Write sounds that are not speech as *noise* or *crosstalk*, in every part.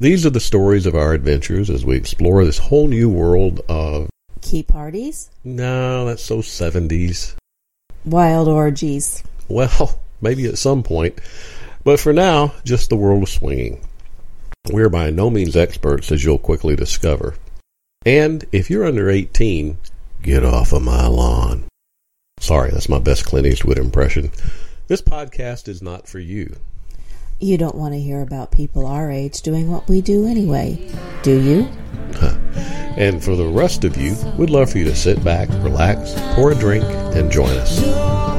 These are the stories of our adventures as we explore this whole new world of. Key parties? No, that's so 70s. Wild orgies. Well, maybe at some point. But for now, just the world of swinging. We're by no means experts, as you'll quickly discover. And if you're under 18, get off of my lawn. Sorry, that's my best Clint Eastwood impression. This podcast is not for you. You don't want to hear about people our age doing what we do anyway, do you? And for the rest of you, we'd love for you to sit back, relax, pour a drink, and join us.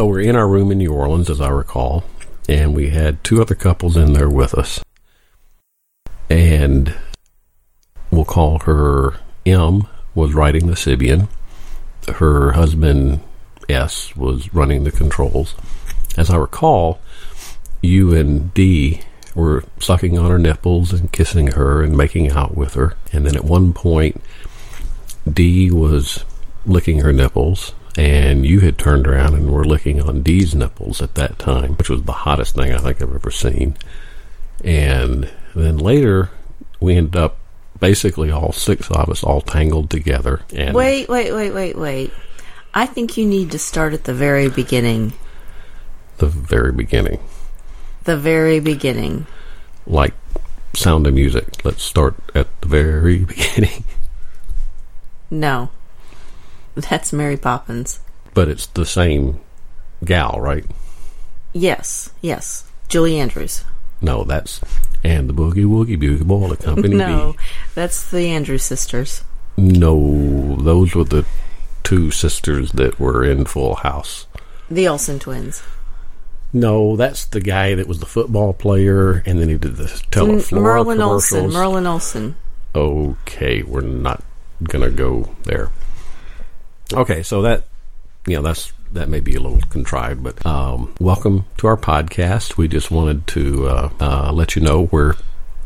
So we're in our room in New Orleans, as I recall, and we had two other couples in there with us. And we'll call her M was riding the Sybian. Her husband S was running the controls. As I recall, you and D were sucking on her nipples and kissing her and making out with her. And then at one point, D was licking her nipples, and you had turned around and were licking on D's nipples at that time, which was the hottest thing I think I've ever seen. And then later, we ended up basically all six of us all tangled together. And Wait, wait, wait, wait, wait. I think you need to start at the very beginning. the very beginning, The very beginning. like Sound of Music. Let's start at the very *laughs* beginning. No. *laughs* That's Mary Poppins. but it's the same gal, right? Yes, yes. Julie Andrews. No, that's and the Boogie Woogie Bugle Ball, company *laughs* No, B. that's the Andrews sisters. No, those were the two sisters that were in Full House. The Olsen twins. No, that's the guy that was the football player, and then he did the teleflora Merlin. Olsen. Merlin Olsen. okay, we're not gonna go there. Okay, so that you know that's that may be a little contrived, but um, welcome to our podcast. We just wanted to uh, uh, let you know where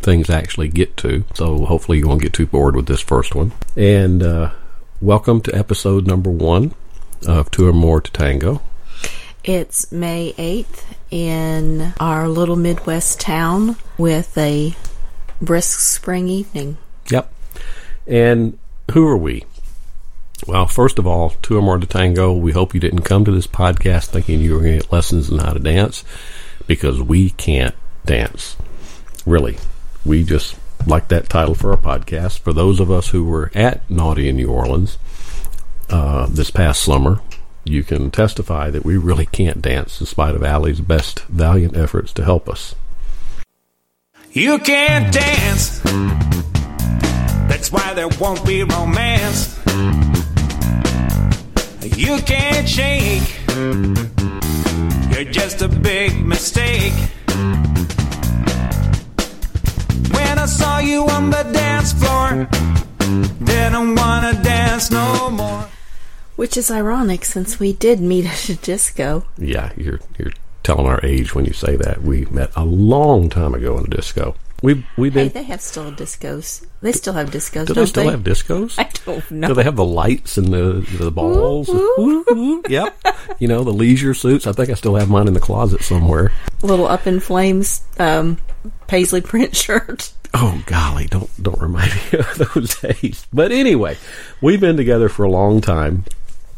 things actually get to. So hopefully you won't get too bored with this first one. And uh, welcome to episode number one of Two or More to Tango. It's May 8th in our little Midwest town with a brisk spring evening. Yep. And who are we? Well, first of all, two or more to tango. We hope you didn't come to this podcast thinking you were going to get lessons on how to dance because we can't dance. Really. We just like that title for our podcast. For those of us who were at Naughty in New Orleans uh, this past summer, you can testify that we really can't dance in spite of Allie's best valiant efforts to help us. You can't dance. That's why there won't be romance. You can't shake. You're just a big mistake. When I saw you on the dance floor, didn't wanna dance no more. Which is ironic since we did meet *laughs* at a disco. Yeah, you're you're telling our age when you say that. We met a long time ago in a disco. We we've Hey, been. they have still discos. They still have discos, do they still have discos? *laughs* I don't know. Do they have the lights and the the balls? yep. You know the leisure suits. I think I still have mine in the closet somewhere. Little up in flames um, paisley print *laughs* shirt. Oh golly, don't don't remind me of *laughs* those days. But anyway, we've been together for a long time,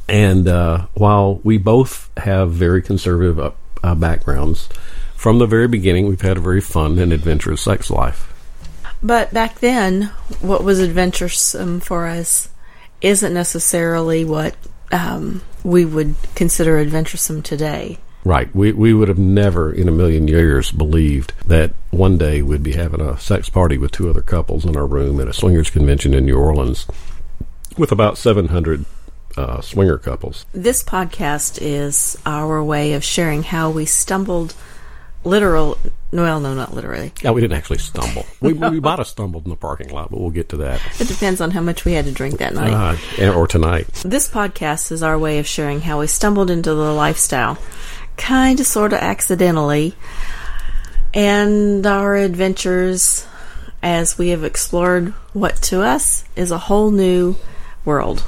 and uh, while we both have very conservative uh, uh, backgrounds, from the very beginning, we've had a very fun and adventurous sex life. But back then, what was adventuresome for us isn't necessarily what um, we would consider adventuresome today. Right. We we would have never in a million years believed that one day we'd be having a sex party with two other couples in our room at a swingers convention in New Orleans with about 700 uh, swinger couples. This podcast is our way of sharing how we stumbled literal Well, no, not literally. Yeah, we didn't actually stumble. We, *laughs* we might have stumbled in the parking lot, but we'll get to that. It depends on how much we had to drink that night. Uh, or tonight. This podcast is our way of sharing how we stumbled into the lifestyle, kind of, sort of accidentally, and our adventures as we have explored what to us is a whole new world.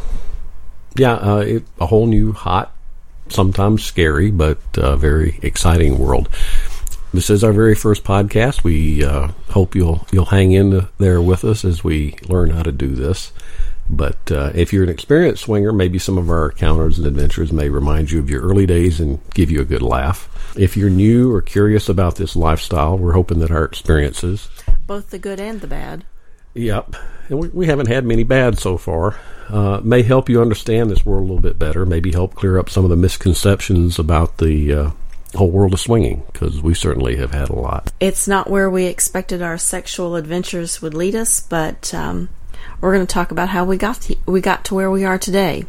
Yeah, uh, it, a whole new, hot, sometimes scary, but uh, very exciting world. This is our very first podcast. We uh, hope you'll you'll hang in there with us as we learn how to do this. But uh, if you're an experienced swinger, maybe some of our encounters and adventures may remind you of your early days and give you a good laugh. If you're new or curious about this lifestyle, we're hoping that our experiences Both the good and the bad. Yep. And we, we haven't had many bad so far. Uh, may help you understand this world a little bit better. Maybe help clear up some of the misconceptions about the uh, whole world of swinging, because we certainly have had a lot. It's not where we expected our sexual adventures would lead us, but um, we're going to talk about how we got to, we got to where we are today.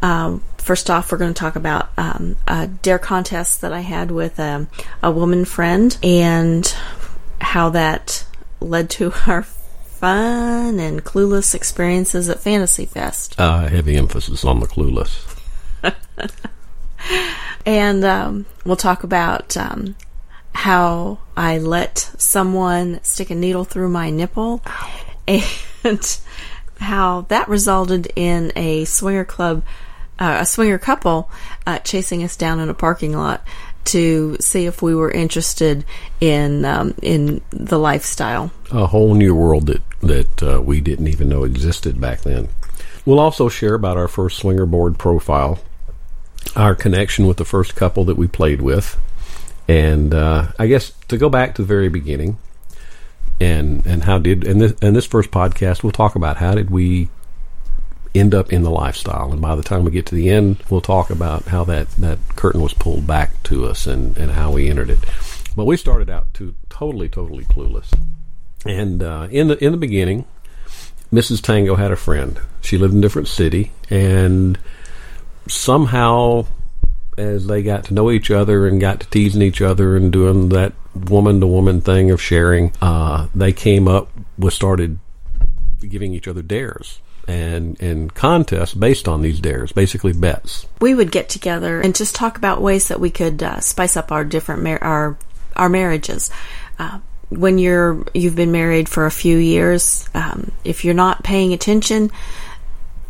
Um, first off, we're going to talk about um, a dare contest that I had with um, a woman friend and how that led to *laughs* our fun and clueless experiences at Fantasy Fest. Uh, heavy emphasis on the clueless. *laughs* And um, we'll talk about um, how I let someone stick a needle through my nipple and how that resulted in a swinger club, uh, a swinger couple uh, chasing us down in a parking lot to see if we were interested in um, in the lifestyle. A whole new world that, that uh, we didn't even know existed back then. We'll also share about our first swinger board profile, our connection with the first couple that we played with, and uh, I guess to go back to the very beginning, and and how did and this and this first podcast we'll talk about how did we end up in the lifestyle, and by the time we get to the end, we'll talk about how that that curtain was pulled back to us and and how we entered it. But we started out to totally totally clueless, and uh, in the in the beginning. Mrs. Tango had a friend. She lived in a different city, and somehow, as they got to know each other and got to teasing each other and doing that woman to woman thing of sharing, uh, they came up with started giving each other dares and and contests based on these dares, basically bets. we would get together and just talk about ways that we could uh, spice up our different mar- our our marriages. Uh, when you're you've been married for a few years, um, if you're not paying attention,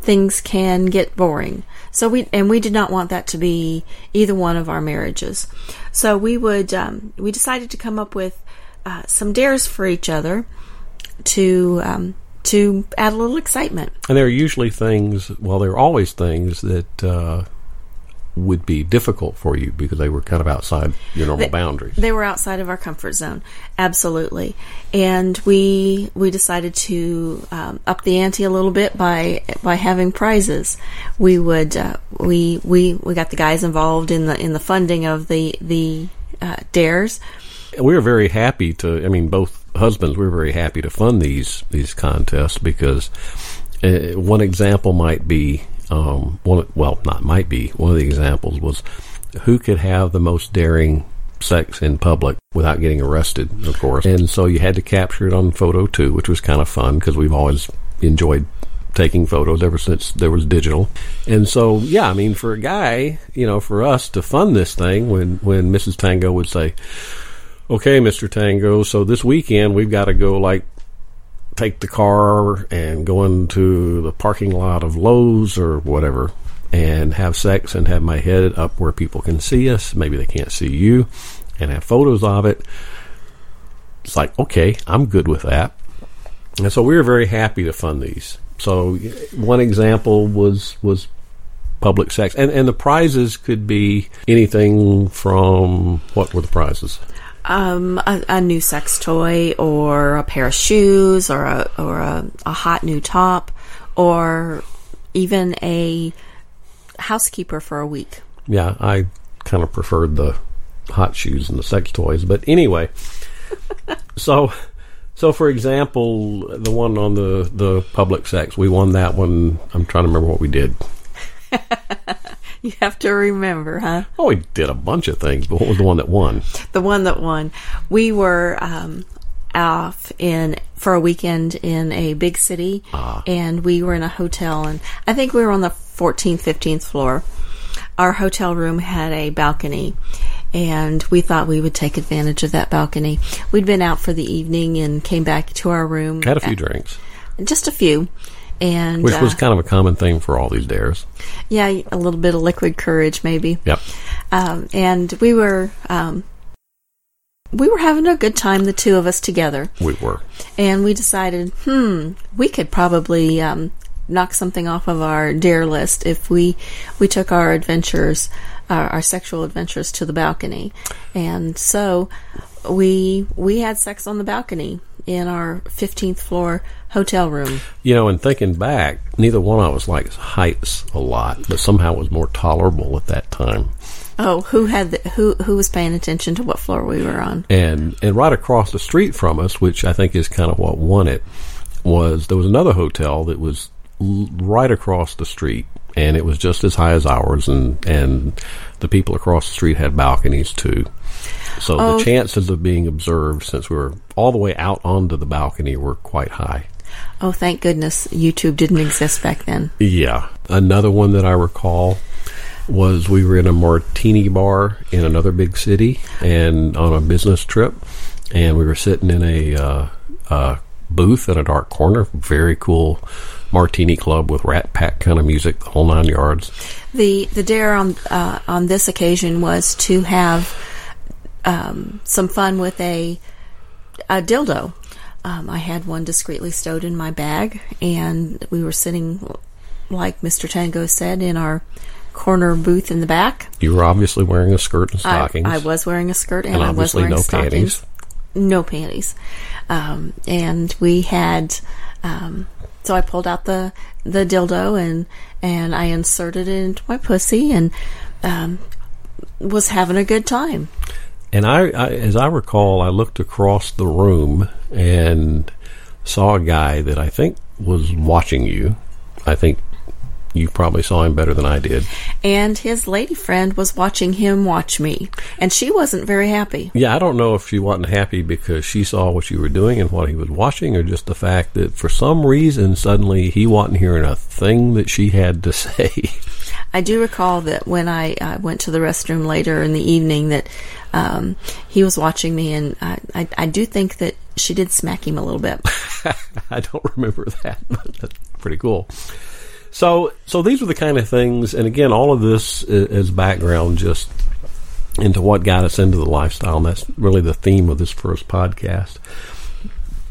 things can get boring. So we and we did not want that to be either one of our marriages. So we would um, we decided to come up with uh, some dares for each other to um, to add a little excitement. And there are usually things, well, there are always things that uh, would be difficult for you because they were kind of outside your normal boundaries. They were outside of our comfort zone, absolutely. And we we decided to um, up the ante a little bit by by having prizes. We would uh, we we we got the guys involved in the in the funding of the the uh, dares. we were very happy to. I mean, both husbands we were very happy to fund these these contests because uh, one example might be um, one. Well, not might be one of the examples was who could have the most daring sex in public without getting arrested, of course. And so you had to capture it on photo too, which was kind of fun because we've always enjoyed taking photos ever since there was digital. And so, yeah, I mean, for a guy, you know, for us to fund this thing, when when Mrs. Tango would say, "Okay, Mr. Tango, so this weekend we've got to go like take the car and go into the parking lot of Lowe's or whatever." And have sex and have my head up where people can see us. Maybe they can't see you, and have photos of it. It's like, okay, I'm good with that. And so we were very happy to fund these. So one example was was public sex, and and the prizes could be anything from what were the prizes? Um, a, a new sex toy, or a pair of shoes, or a or a, a hot new top, or even a housekeeper for a week. Yeah, I kind of preferred the hot shoes and the sex toys, but anyway. *laughs* so, so for example, the one on the the public sex, we won that one. I'm trying to remember what we did. *laughs* *laughs* You have to remember, huh? Oh, we did a bunch of things, but what was the one that won? The one that won. We were um, off in for a weekend in a big city, and we were in a hotel, and I think we were on the 14th, 15th floor. Our hotel room had a balcony, and we thought we would take advantage of that balcony. We'd been out for the evening and came back to our room. Had a few drinks, just a few, and which was uh, kind of a common thing for all these dares. yeah, a little bit of liquid courage, maybe. Yep. um, and we were um, we were having a good time, the two of us together, We were. and we decided, hmm, we could probably um, knock something off of our dare list if we we took our adventures, our, our sexual adventures, to the balcony, and so we we had sex on the balcony in our 15th floor hotel room. You know, and thinking back, neither one of us likes heights a lot, but somehow it was more tolerable at that time. Oh, who had the, who who was paying attention to what floor we were on? And and right across the street from us, which I think is kind of what won it, was there was another hotel that was l- right across the street, and it was just as high as ours, and and the people across the street had balconies too. So Oh. the chances of being observed, since we were all the way out onto the balcony, were quite high. Oh, thank goodness YouTube didn't exist back then. Yeah. Another one that I recall was we were in a martini bar in another big city and on a business trip, and we were sitting in a uh, uh, booth in a dark corner. Very cool martini club with Rat Pack kind of music, the whole nine yards. The the dare on uh, on this occasion was to have um, some fun with a a dildo. Um, I had one discreetly stowed in my bag, and we were sitting, like Mr. Tango said, in our corner booth in the back. You were obviously wearing a skirt and stockings. I was wearing a skirt and, And I was wearing no stockings. panties. No panties. Um, and we had, um, so I pulled out the, the dildo and, and I inserted it into my pussy and, um, was having a good time. And I, I, as I recall, I looked across the room and saw a guy that I think was watching you. I think you probably saw him better than I did. And his lady friend was watching him watch me. And she wasn't very happy. Yeah, I don't know if she wasn't happy because she saw what you were doing and what he was watching, or just the fact that for some reason suddenly he wasn't hearing a thing that she had to *laughs* say. I do recall that when I uh, went to the restroom later in the evening that um, he was watching me, and I, I, I do think that she did smack him a little bit. *laughs* I don't remember that, but that's pretty cool. So, so these are the kind of things, and again, all of this is, background just into what got us into the lifestyle, and that's really the theme of this first podcast.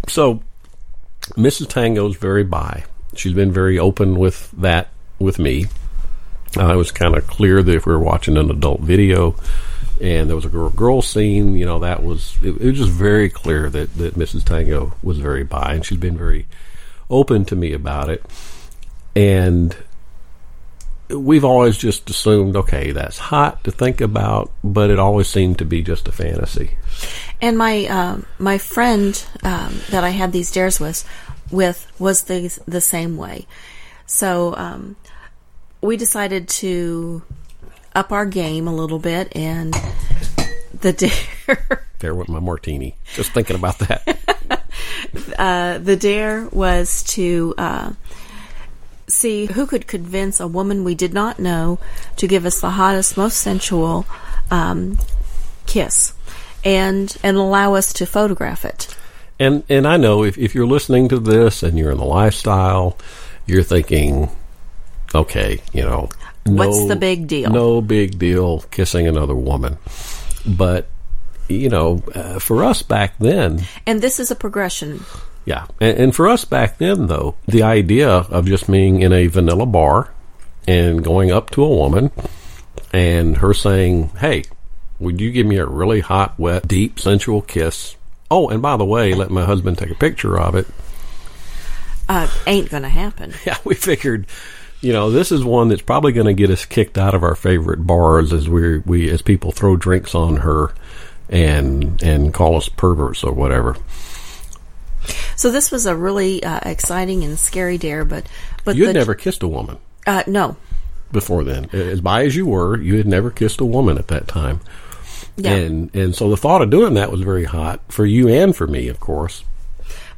So, Mrs. Tango's very bi. She's been very open with that with me. Uh, it was kind of clear that if we were watching an adult video and there was a girl girl scene, you know, that was it, it was just very clear that that Mrs. Tango was very bi, and she's been very open to me about it. And we've always just assumed, okay, that's hot to think about, but it always seemed to be just a fantasy. And my um, my friend um, that I had these dares with with was the the same way. So um, we decided to up our game a little bit, and the *laughs* dare There went my martini. Just thinking about that. *laughs* uh, the dare was to uh, see who could convince a woman we did not know to give us the hottest, most sensual um, kiss, and and allow us to photograph it. And and I know if, if you're listening to this and you're in the lifestyle, you're thinking, okay, you know, What's the big deal? No big deal kissing another woman. But you know, uh, for us back then, And this is a progression. Yeah, and, and for us back then, though, the idea of just being in a vanilla bar and going up to a woman and her saying, "Hey, would you give me a really hot, wet, deep, sensual kiss?" Oh, and by the way, let my husband take a picture of it. Uh, ain't gonna happen. *laughs* Yeah, we figured, you know, this is one that's probably going to get us kicked out of our favorite bars as we we as people throw drinks on her and and call us perverts or whatever. So this was a really uh, exciting and scary dare, but but You'd the, never kissed a woman. uh, no, before then. As bi as you were, you had never kissed a woman at that time. Yeah. And and so the thought of doing that was very hot for you and for me, of course.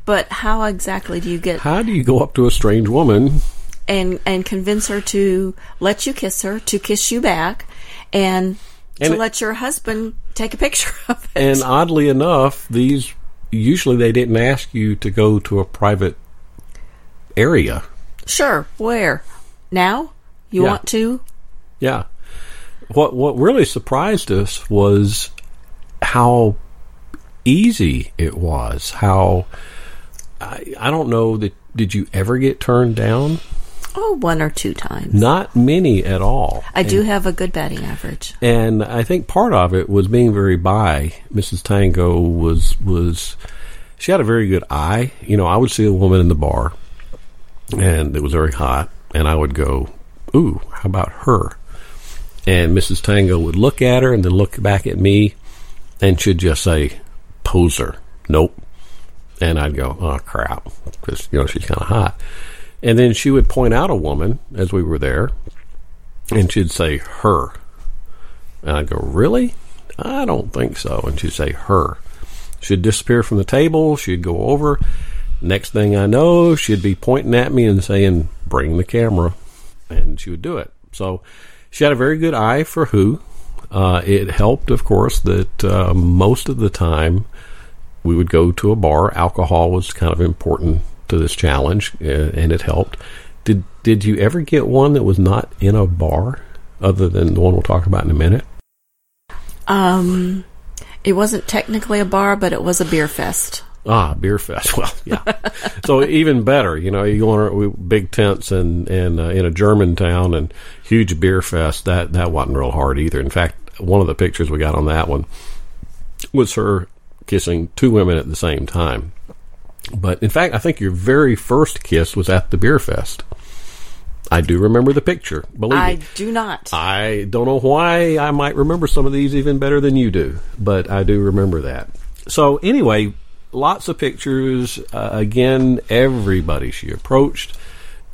But how exactly do you get How do you go up to a strange woman and and convince her to let you kiss her, to kiss you back, and, And to it- let your husband take a picture of it? And oddly enough, these usually they didn't ask you to go to a private area. sure, where now you Yeah. want to? Yeah. What what really surprised us was how easy it was. How I, I don't know that did you ever get turned down? Oh, one or two times. Not many at all. I do have a good batting average. and I think part of it was being very bi. Mrs. Tango was was she had a very good eye. You know, I would see a woman in the bar, and it was very hot, and I would go, "Ooh, how about her?" And Mrs. Tango would look at her and then look back at me, and she'd just say, "Poser, nope." And I'd go, "Oh crap," because you know she's kind of hot. And then she would point out a woman as we were there, and she'd say, "Her." And I'd go, Really? I don't think so. And she'd say, Her. She'd disappear from the table. She'd go over. Next thing I know, she'd be pointing at me and saying, Bring the camera. And she would do it. So she had a very good eye for who. Uh, it helped, of course, that uh, most of the time we would go to a bar. Alcohol was kind of important to this challenge, uh, and it helped. Did Did you ever get one that was not in a bar, other than the one we'll talk about in a minute? Um, it wasn't technically a bar, but it was a beer fest. Ah, beer fest. *laughs* Well, yeah. so even better, you know, you go on a, big tents and and uh, in a German town and huge beer fest. That that wasn't real hard either. In fact, one of the pictures we got on that one was her kissing two women at the same time. But in fact, I think your very first kiss was at the beer fest. I do remember the picture. Believe I me. do not. I don't know why I might remember some of these even better than you do, but I do remember that. So, anyway, lots of pictures. Uh, again, everybody she approached.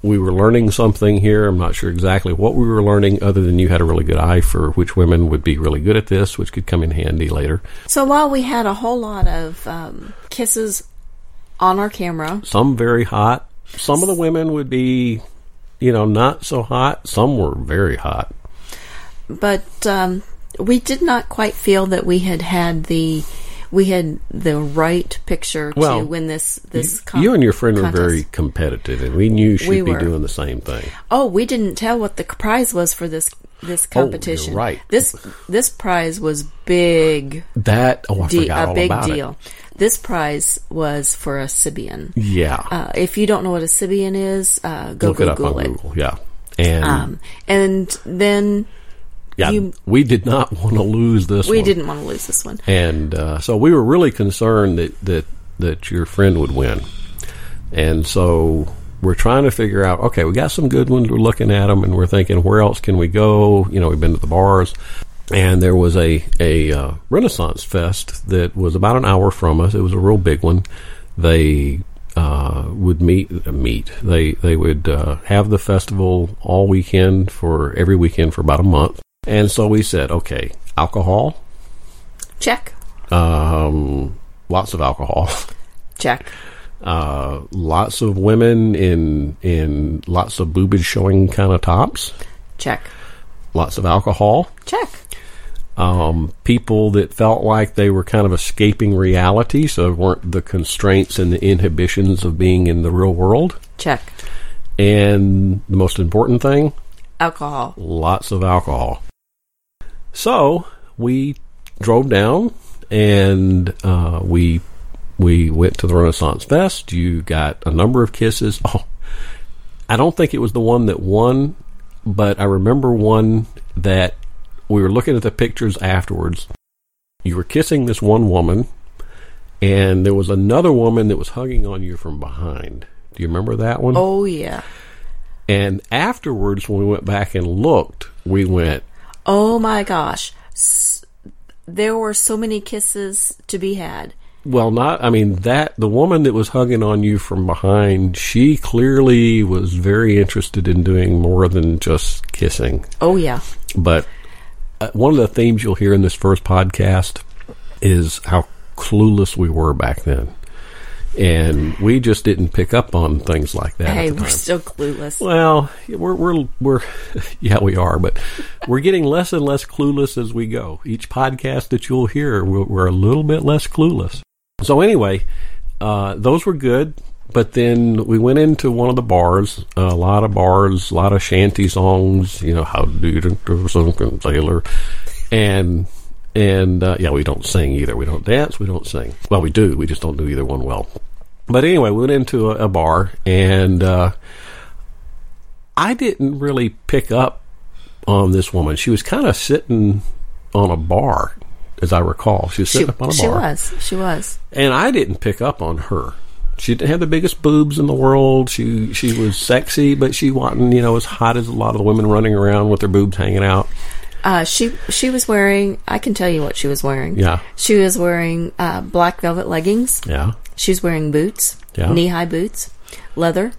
We were learning something here. I'm not sure exactly what we were learning, other than you had a really good eye for which women would be really good at this, which could come in handy later. So while we had a whole lot of um, kisses on our camera, Some very hot. Some of the women would be, you know, not so hot. Some were very hot. but um, we did not quite feel that we had had the we had the right picture Well, to win this this. you, con- you and your friend were very competitive, and we knew she'd We be doing the same thing. Oh, we didn't tell what the prize was for this this competition. Oh, right. This this prize was big, That oh, I de- forgot a all big about deal. This prize was for a Sybian. Yeah, Uh, if you don't know what a Sybian is, uh, go look it up Google on it. Google. Yeah, and Um, and then yeah, you- we did not *laughs* want to lose this. we one. didn't want to lose this one. and uh, so we were really concerned that that that your friend would win, and so we're trying to figure out. Okay, we got some good ones. We're looking at them, and we're thinking, where else can we go? You know, we've been to the bars, and there was a a uh, Renaissance Fest that was about an hour from us. It was a real big one. They uh, would meet uh, meet. They they would uh, have the festival all weekend for every weekend for about a month. And so we said, okay, alcohol, Check, um, lots of alcohol, check. uh, lots of women in in lots of boobage showing kind of tops, Check. lots of alcohol, Check. Um, people that felt like they were kind of escaping reality, so weren't the constraints and the inhibitions of being in the real world, Check. and the most important thing, Alcohol. lots of alcohol. So we drove down and uh, we we went to the Renaissance Fest. You got a number of kisses. *laughs* Oh, I don't think it was the one that won, but I remember one that we were looking at the pictures afterwards. You were kissing this one woman, and there was another woman that was hugging on you from behind. Do you remember that one? Oh yeah. And afterwards, when we went back and looked, we went, Oh my gosh. S- there were so many kisses to be had. Well, not. I mean that the woman that was hugging on you from behind, she clearly was very interested in doing more than just kissing. Oh yeah. But uh, one of the themes you'll hear in this first podcast is how clueless we were back then, and we just didn't pick up on things like that. Hey, we're still clueless. Well, we're we're we're *laughs* yeah, we are, but we're getting less and less clueless as we go. Each podcast that you'll hear, we're, we're a little bit less clueless. So anyway, uh, those were good. But then we went into one of the bars, a lot of bars, a lot of shanty songs. You know, how do you do something, sailor, and and uh, yeah, we don't sing either. We don't dance. We don't sing. Well, we do. We just don't do either one well. But anyway, we went into a, a bar, and uh, I didn't really pick up on this woman. She was kind of sitting on a bar, as I recall. She was She, sitting up on a she bar, She was. She was. and I didn't pick up on her. She didn't have the biggest boobs in the world. She she was sexy, but she wasn't you know as hot as a lot of the women running around with their boobs hanging out. Uh, she she was wearing. I can tell you what she was wearing. Yeah. She was wearing uh, black velvet leggings. Yeah, She was wearing boots. Yeah. Knee high boots, leather.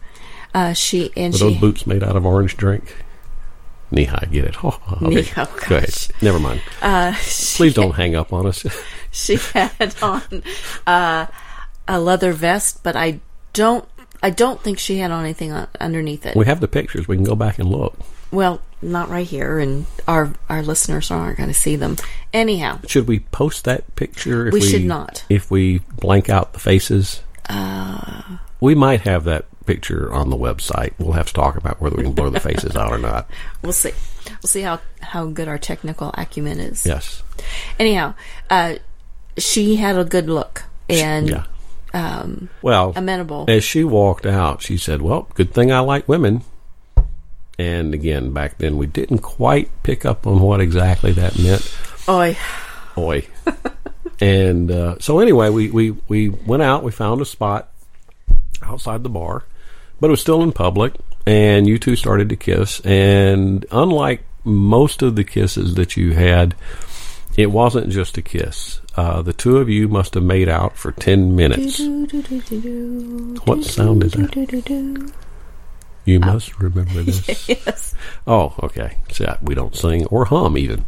Uh, she and were she those boots made out of orange drink? Knee high, get it? *laughs* Oh, *laughs* okay. Knee- oh, Go ahead. Never mind. uh, Please don't hang up on us. *laughs* she had on uh, a leather vest, but I don't. I don't think she had on anything on, underneath it. we have the pictures. We can go back and look. Well, not right here, and our our listeners aren't going to see them. Anyhow, Should we post that picture? If We should not. If we blank out the faces, Uh. we might have that picture on the website. We'll have to talk about whether we can blur the faces out or not. *laughs* we'll see. We'll see how how good our technical acumen is. Yes. Anyhow, uh, she had a good look and Yeah. Um, Well, amenable. as she walked out, she said, "Well, good thing I like women." And again, back then we didn't quite pick up on what exactly that meant. Oi, Oi. *laughs* and uh, so anyway, we, we, we went out. We found a spot outside the bar, but it was still in public. And you two started to kiss. And unlike most of the kisses that you had, it wasn't just a kiss. Uh, the two of you must have made out for ten minutes. What sound is that? You must remember this. *laughs* yes. Oh, okay. See, we don't sing or hum even.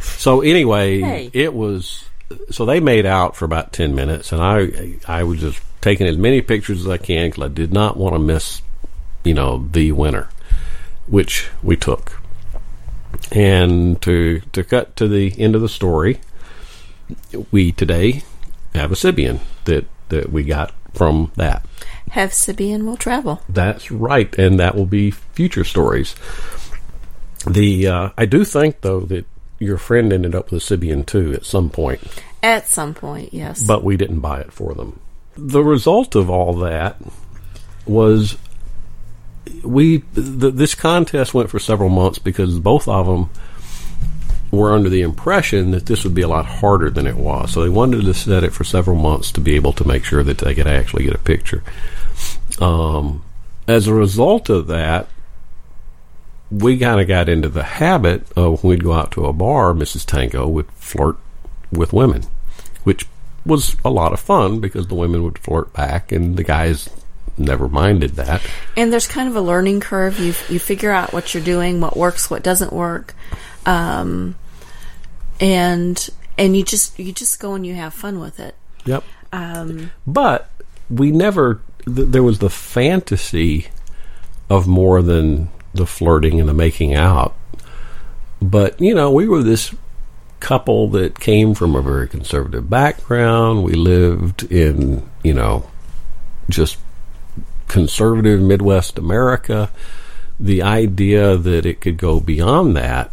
So anyway, Hey. it was. So they made out for about ten minutes, and I I was just taking as many pictures as I can because I did not want to miss, you know, the winner, which we took. And to to cut to the end of the story, we today have a Sybian that that we got from that. Have Sybian will travel. That's right, and that will be future stories. The uh, I do think though that your friend ended up with a Sybian too at some point, At some point, yes. but we didn't buy it for them. The result of all that was we th- this contest went for several months because both of them were under the impression that this would be a lot harder than it was. So they wanted to set it for several months to be able to make sure that they could actually get a picture. Um, as a result of that, we kind of got into the habit of when we'd go out to a bar, Mrs. Tango would flirt with women, which was a lot of fun because the women would flirt back and the guys never minded that. and there's kind of a learning curve. You you figure out what you're doing, what works, what doesn't work, um, and and you just you just go and you have fun with it. Yep. Um, But we never, th- there was the fantasy of more than the flirting and the making out. But, you know, we were this couple that came from a very conservative background. We lived in, you know, just conservative Midwest America. The idea that it could go beyond that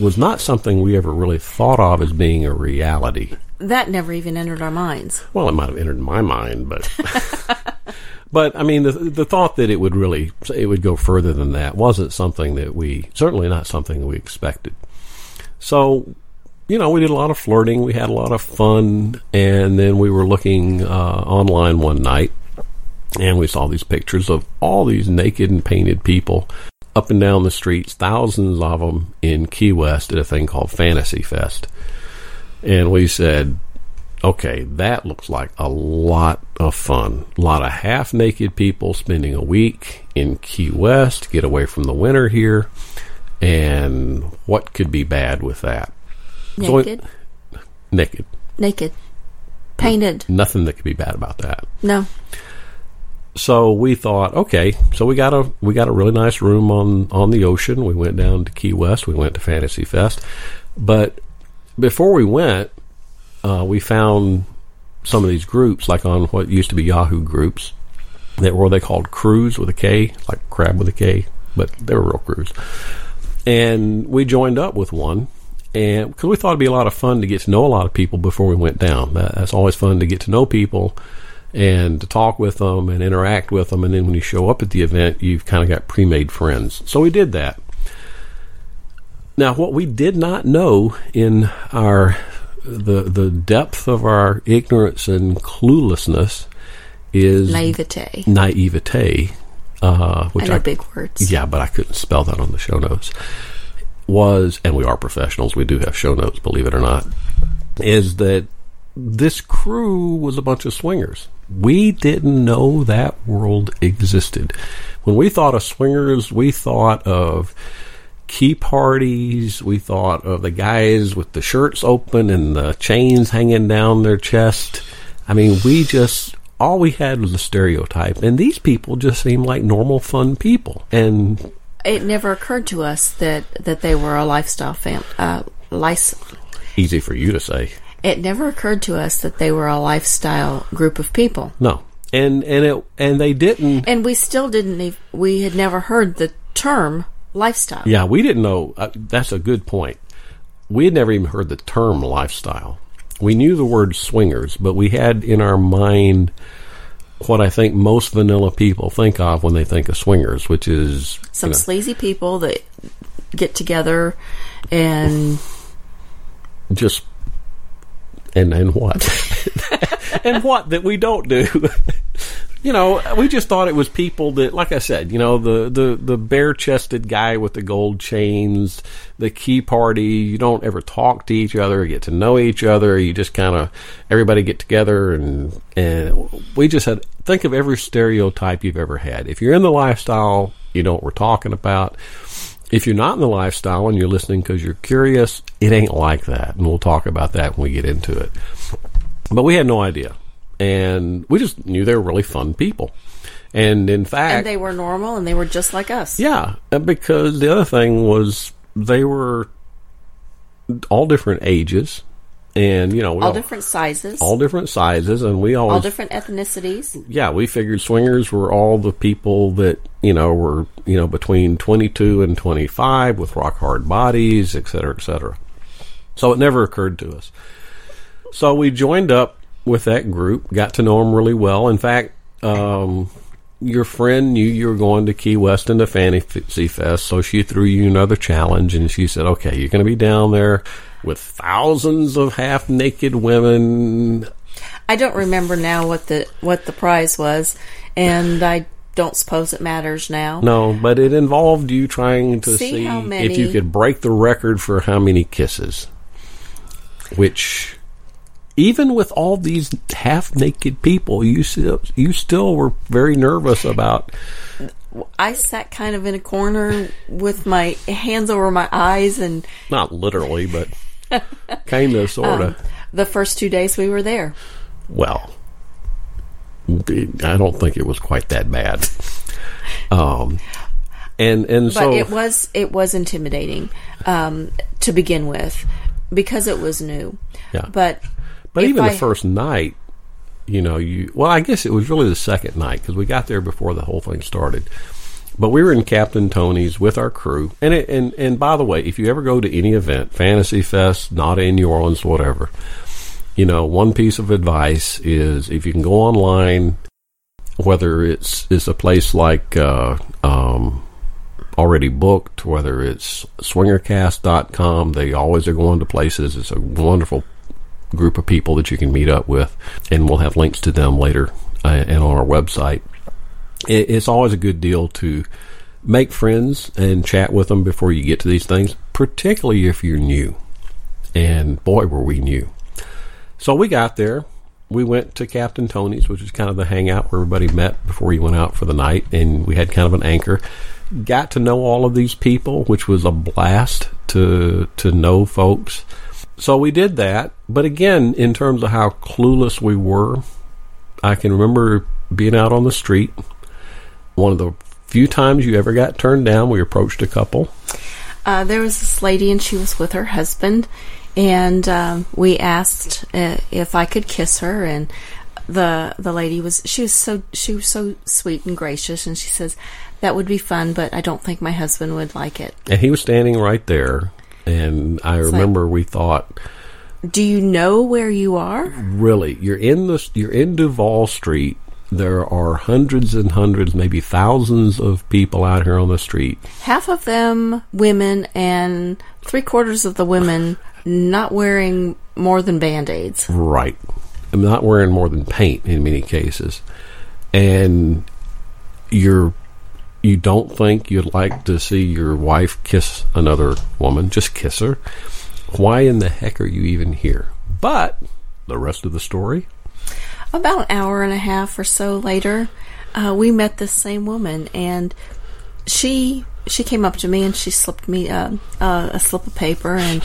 was not something we ever really thought of as being a reality. that never even entered our minds. Well, it might have entered my mind, but *laughs* but I mean, the the thought that it would really it would go further than that wasn't something that we certainly not something we expected. So, you know, we did a lot of flirting, we had a lot of fun, and then we were looking uh, online one night, and we saw these pictures of all these naked and painted people up and down the streets, thousands of them in Key West at a thing called Fantasy Fest. And we said, okay, that looks like a lot of fun. A lot of half naked people spending a week in Key West, to get away from the winter here. And what could be bad with that? So Naked, naked. naked, painted. Nothing that could be bad about that. No, so we thought, okay, so we got a we got a really nice room on on the ocean. We went down to Key West. We went to Fantasy Fest, but before we went, uh, we found some of these groups, like on what used to be Yahoo groups, that were they called crews with a K, like crab with a K, but they were real crews. And we joined up with one, and because we thought it'd be a lot of fun to get to know a lot of people before we went down. That, that's always fun to get to know people and to talk with them and interact with them. And then when you show up at the event, you've kind of got pre-made friends. So we did that. Now, what we did not know in our the the depth of our ignorance and cluelessness is naivete. naivete, uh, which I know big words. yeah, but I couldn't spell that on the show notes. Was, and we are professionals, we do have show notes, believe it or not, is that this crew was a bunch of swingers. We didn't know that world existed. When we thought of swingers, we thought of key parties, we thought of the guys with the shirts open and the chains hanging down their chest. I mean, we just all we had was a stereotype, and these people just seemed like normal, fun people. And It never occurred to us that that they were a lifestyle fam. Uh, lice. easy for you to say, It never occurred to us that they were a lifestyle group of people, no, and and it and they didn't. and we still didn't. ev- We had never heard the term lifestyle. Yeah, we didn't know. Uh, that's a good point. We had never even heard the term lifestyle. We knew the word swingers, but we had in our mind what I think most vanilla people think of when they think of swingers, which is Some you know, sleazy people that get together and just and and what *laughs* and what that we don't do. you know, we just thought it was people that, like I said, you know, the the the bare chested guy with the gold chains, the key party. You don't ever talk to each other, get to know each other. You just kind of everybody get together and and we just had think of every stereotype you've ever had. If you're in the lifestyle, you know what we're talking about. If you're not in the lifestyle and you're listening because you're curious, it ain't like that. And we'll talk about that when we get into it. But we had no idea. And we just knew they were really fun people. And in fact, and they were normal and they were just like us. yeah, uh, because the other thing was they were all different ages. And, you know, we all different sizes, all different sizes. And we always all different ethnicities. yeah, we figured swingers were all the people that you know were you know between 22 and 25 with rock hard bodies, et cetera, et cetera. So it never occurred to us. So we joined up with that group, got to know them really well. In fact, um, your friend knew you were going to Key West into Fantasy Fest, so she threw you another challenge, and she said, "Okay, you're going to be down there with thousands of half naked women I don't remember now what the what the prize was, and I don't suppose it matters now. No, but it involved you trying to See see, if you could break the record for how many kisses. Which, even with all these half naked people, you still you still were very nervous about. I sat kind of in a corner with my hands over my eyes, and Not literally, but kind of, *laughs* sort of. the first two days we were there. well, I don't think it was quite that bad. Um, and and But so it was it was intimidating um, to begin with because it was new. Yeah. But But even I- the first night, you know, you well, I guess it was really the second night because we got there before the whole thing started. But we were in Captain Tony's with our crew, and it, and and by the way, if you ever go to any event, Fantasy Fest, not in New Orleans, whatever, you know, one piece of advice is if you can go online, whether it's it's a place like uh, um, already booked, whether it's swingercast.com, they always are going to places. It's a wonderful group of people that you can meet up with, and we'll have links to them later uh, and on our website. It, it's always a good deal to make friends and chat with them before you get to these things, particularly if you're new. And boy, were we new. So we got there. We went to Captain Tony's, which is kind of the hangout where everybody met before you went out for the night, and we had kind of an anchor. Got to know all of these people, which was a blast to to know folks. So we did that. But again, in terms of how clueless we were, I can remember being out on the street. One of the few times you ever got turned down, we approached a couple. Uh, there was this lady, and she was with her husband, and um, we asked uh, if I could kiss her, and the the lady was she was so she was so sweet and gracious, and she says that would be fun, but I don't think my husband would like it. And he was standing right there. And I like- remember we thought, Do you know where you are? really, you're in the you're in Duval Street. There are hundreds and hundreds, maybe thousands of people out here on the street. Half of them women, and three quarters of the women *laughs* not wearing more than band aids. Right. I'm not wearing more than paint in many cases. And you're you don't think you'd like to see your wife kiss another woman, just kiss her. Why in the heck are you even here? But the rest of the story, About an hour and a half or so later, uh, we met this same woman, and she she came up to me and she slipped me uh, uh, a slip of paper, and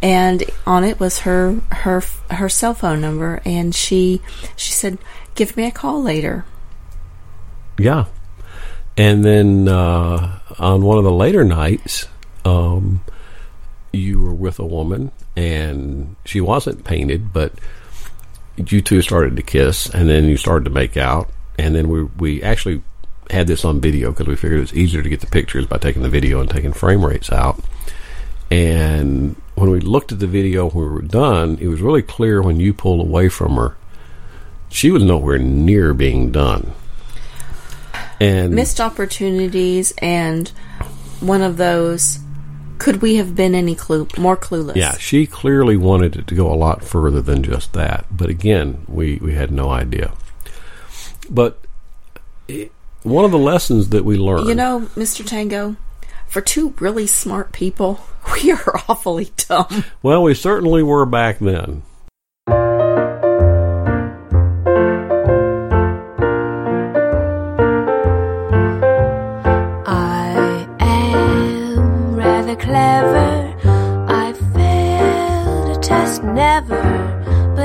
and on it was her her her cell phone number, and she she said, "Give me a call later." Yeah. And then uh, on one of the later nights, um, you were with a woman, and she wasn't painted, but you two started to kiss, and then you started to make out, and then we we actually had this on video because we figured it was easier to get the pictures by taking the video and taking frame rates out. And when we looked at the video when we were done, it was really clear when you pulled away from her, she was nowhere near being done. And Missed opportunities, and one of those. Could we have been any clue more clueless? Yeah, she clearly wanted it to go a lot further than just that. But again, we, we had no idea. But it, one of the lessons that we learned. You know, Mr. Tango, for two really smart people, *laughs* we are awfully dumb. well, we certainly were back then.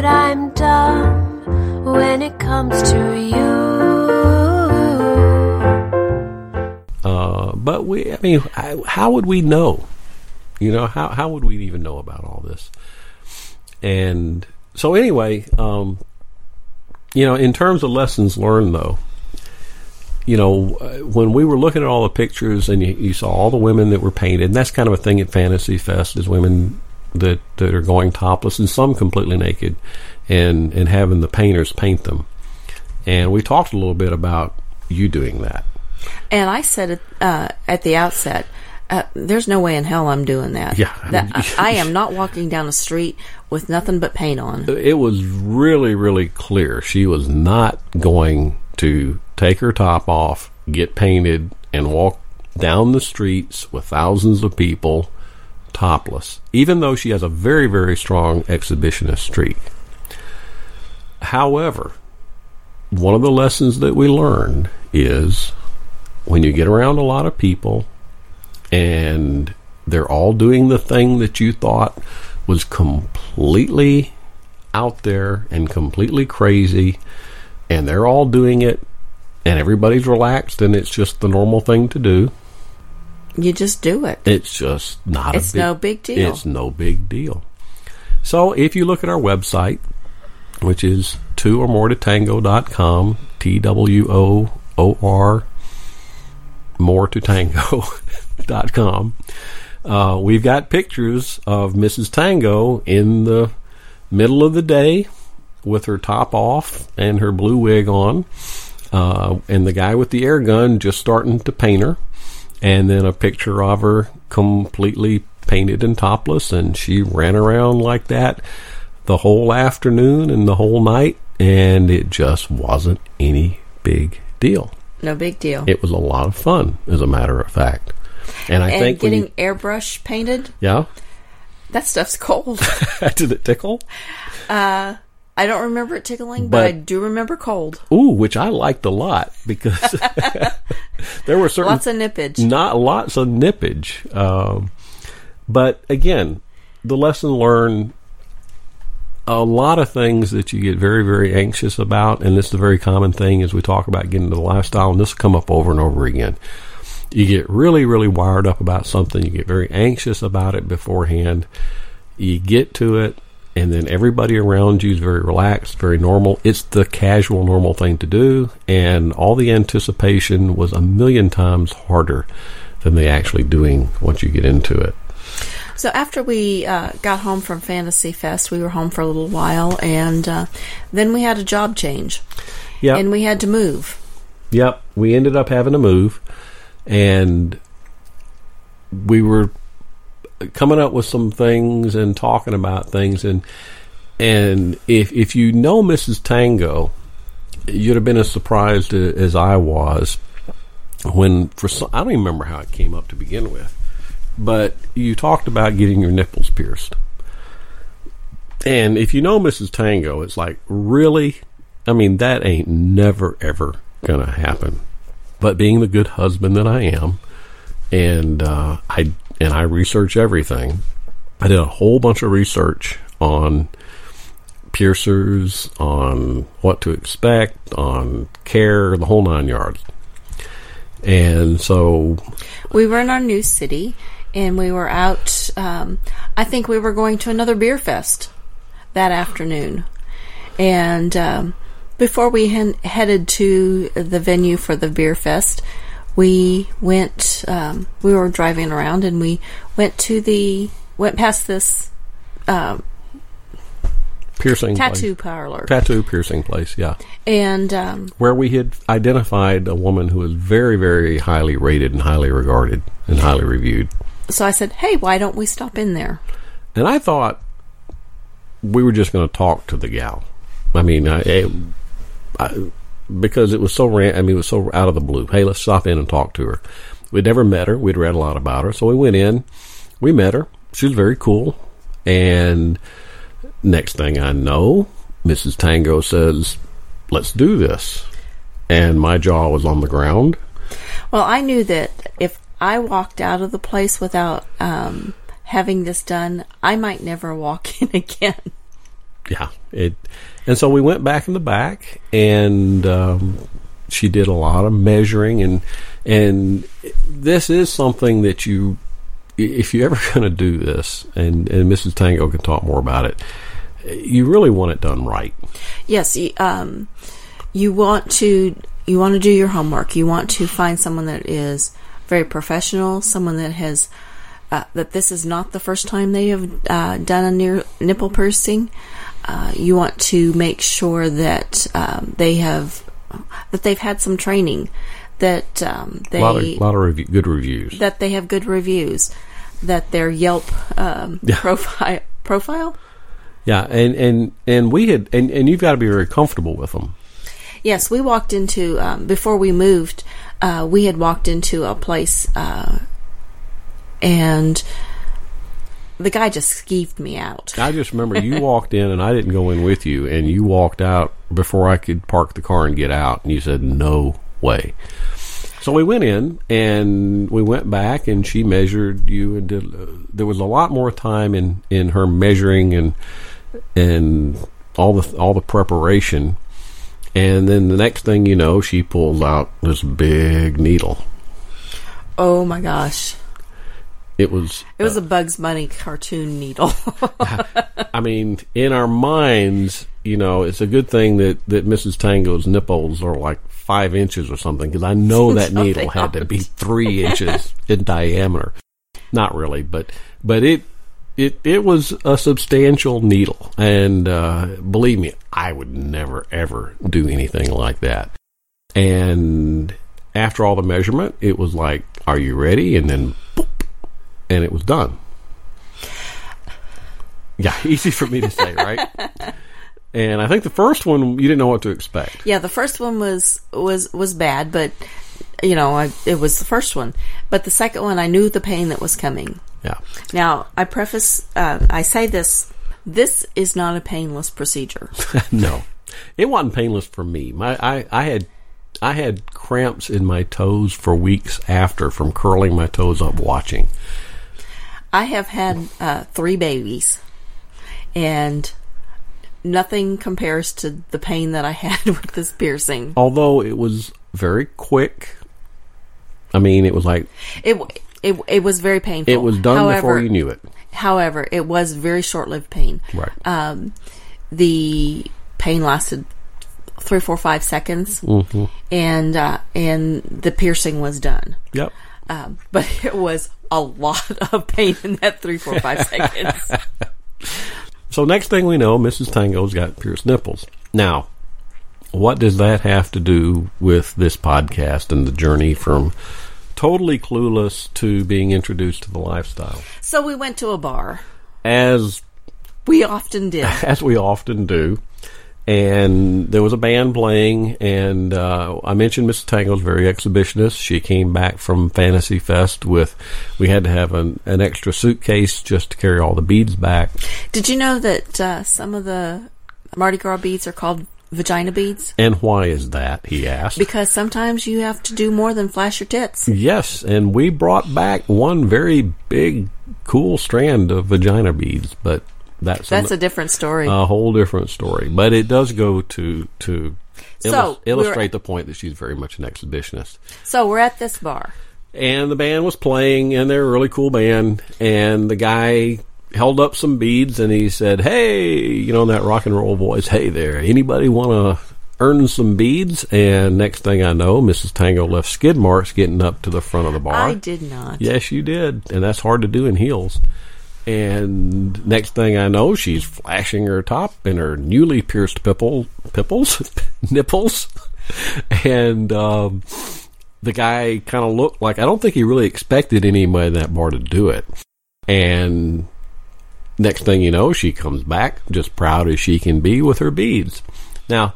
But I'm dumb when it comes to you. Uh, but we, I mean, I, how would we know? You know, how how would we even know about all this? And so, anyway, um, you know, in terms of lessons learned, though, you know, uh, when we were looking at all the pictures and you, you saw all the women that were painted, and that's kind of a thing at Fantasy Fest is women that that are going topless and some completely naked, and and having the painters paint them. And we talked a little bit about you doing that. And I said uh, at the outset, uh, there's no way in hell I'm doing that. Yeah. That, I, I *laughs* am not walking down the street with nothing but paint on. it was really, really clear she was not going to take her top off, get painted, and walk down the streets with thousands of people topless, even though she has a very, very strong exhibitionist streak. However, one of the lessons that we learned is when you get around a lot of people and they're all doing the thing that you thought was completely out there and completely crazy, and they're all doing it, and everybody's relaxed, and it's just the normal thing to do. You just do it. It's just not It's a big, no big deal. It's no big deal. So if you look at our website, which is two or more to tango.com, T W O O R more to tango tango.com, uh, we've got pictures of Mrs. Tango in the middle of the day with her top off and her blue wig on, uh, and the guy with the air gun just starting to paint her and then a picture of her completely painted and topless and she ran around like that the whole afternoon and the whole night and it just wasn't any big deal No big deal. it was a lot of fun as a matter of fact and i and think getting you, airbrush painted, yeah That stuff's cold. *laughs* Did it tickle? Uh, I don't remember it tickling, but, But- I do remember cold. Ooh, which I liked a lot because *laughs* there were certain Lots of nippage. not lots of nippage. Um, but again, the lesson learned a lot of things that you get very, very anxious about, and this is a very common thing as we talk about getting into the lifestyle, and this will come up over and over again. You get really, really wired up about something, you get very anxious about it beforehand, you get to it, and then everybody around you is very relaxed, very normal. It's the casual, normal thing to do, and all the anticipation was a million times harder than the actually doing once you get into it. So after we uh, got home from Fantasy Fest, we were home for a little while, and uh, then we had a job change, Yeah, and we had to move. Yep, we ended up having to move, and we were coming up with some things and talking about things, and and if if you know Mrs. Tango, you'd have been as surprised as I was when for some, I don't even remember how it came up to begin with, but you talked about getting your nipples pierced. And if you know Mrs. Tango, it's like, really? I mean, that ain't never, ever to happen. But being the good husband that I am, and uh, I and I research everything. I did a whole bunch of research on piercers, on what to expect, on care, the whole nine yards. And so, We were in our new city, and we were out. Um, I think we were going to another beer fest that afternoon, and um, before we hen- headed to the venue for the beer fest, we went. Um, we were driving around, and we went to the went past this um, piercing tattoo place, parlor, tattoo piercing place, yeah, and um, where we had identified a woman who was very, very highly rated and highly regarded and highly reviewed. so I said, "Hey, why don't we stop in there?" And I thought we were just going to talk to the gal. I mean, I, I, I because it was so ran. I mean, it was so out of the blue. Hey, let's stop in and talk to her. We'd never met her. We'd read a lot about her, so we went in. We met her. She was very cool. And next thing I know, Mrs. Tango says, "Let's do this." And my jaw was on the ground. Well, I knew that if I walked out of the place without um, having this done, I might never walk *laughs* in again. yeah it and so we went back in the back and um, she did a lot of measuring and and this is something that you if you're ever *laughs* going to do this and and mrs tango can talk more about it you really want it done right Yes, um, you want to you want to do your homework. You want to find someone that is very professional, someone that has uh, that this is not the first time they have uh, done a near nipple piercing. Uh, you want to make sure that um, they have that they've had some training, that um, they a lot of, lot of review, good reviews that they have good reviews, that their Yelp um, Yeah. profile profile. yeah and and and we had and and you've got to be very comfortable with them Yes, we walked into um, before we moved. Uh, we had walked into a place, uh, and the guy just skeeved me out. I just remember you *laughs* walked in and I didn't go in with you, and you walked out before I could park the car and get out, and you said, No way. So we went in and we went back, and she measured you, and did, uh, there was a lot more time in, in her measuring and and all the all the preparation. And then the next thing you know, she pulls out this big needle. Oh my gosh! It was It was a Bugs Bunny cartoon needle. *laughs* *laughs* I mean, in our minds, you know, it's a good thing that, that Mrs. Tango's nipples are like five inches or something, because I know *laughs* that No, needle had to be three inches in diameter. Not really, but but it it it was a substantial needle, and uh, believe me, I would never ever do anything like that. And after all the measurement, it was like, "Are you ready?" And then, and it was done. Yeah, *laughs* easy for me to say, right? *laughs* and I think the first one you didn't know what to expect. yeah, the first one was was was bad, but you know, I, it was the first one. But the second one, I knew the pain that was coming. Yeah. Now, I preface, uh, I say this, this is not a painless procedure. *laughs* no, it wasn't painless for me. My I, I had I had cramps in my toes for weeks after from curling my toes up watching. I have had uh, three babies, and nothing compares to the pain that I *laughs* had with this piercing. Although it was very quick. I mean, it was like It it it was very painful. it was done however, before you knew it. However, it was very short-lived pain. Right. Um, the pain lasted three, four, five seconds, Mm-hmm. and uh, and the piercing was done. Yep. Um, *laughs* but it was a lot *laughs* of pain in that three, four, five seconds. *laughs* So next thing we know, Mrs. Tango's got pierced nipples. Now, what does that have to do with this podcast and the journey from totally clueless to being introduced to the lifestyle? So we went to a bar. As We often did. *laughs* as we often do. And there was a band playing, and uh, I mentioned Mrs. Tango's very exhibitionist. She came back from Fantasy Fest with, we had to have an, an extra suitcase just to carry all the beads back. Did you know that uh, some of the Mardi Gras beads are called vagina beads? And why is that? He asked. Because sometimes you have to do more than flash your tits. Yes, and we brought back one very big, cool strand of vagina beads, but that's That's an- a different story. a whole different story. But it does go to to So, illus- illustrate the point that she's very much an exhibitionist. so we're at this bar. And the band was playing, and they're a really cool band. And the guy held up some beads, and he said, "Hey, you know in that rock and roll voice, hey there, anybody want to?" Earn some beads, and next thing I know, Mrs. Tango left skid marks getting up to the front of the bar. I did not. Yes, you did, and that's hard to do in heels. And next thing I know, she's flashing her top and her newly pierced pipple, pipples, *laughs* nipples, and um, the guy kind of looked like I don't think he really expected anybody in that bar to do it. And next thing you know, she comes back just proud as she can be with her beads. Now,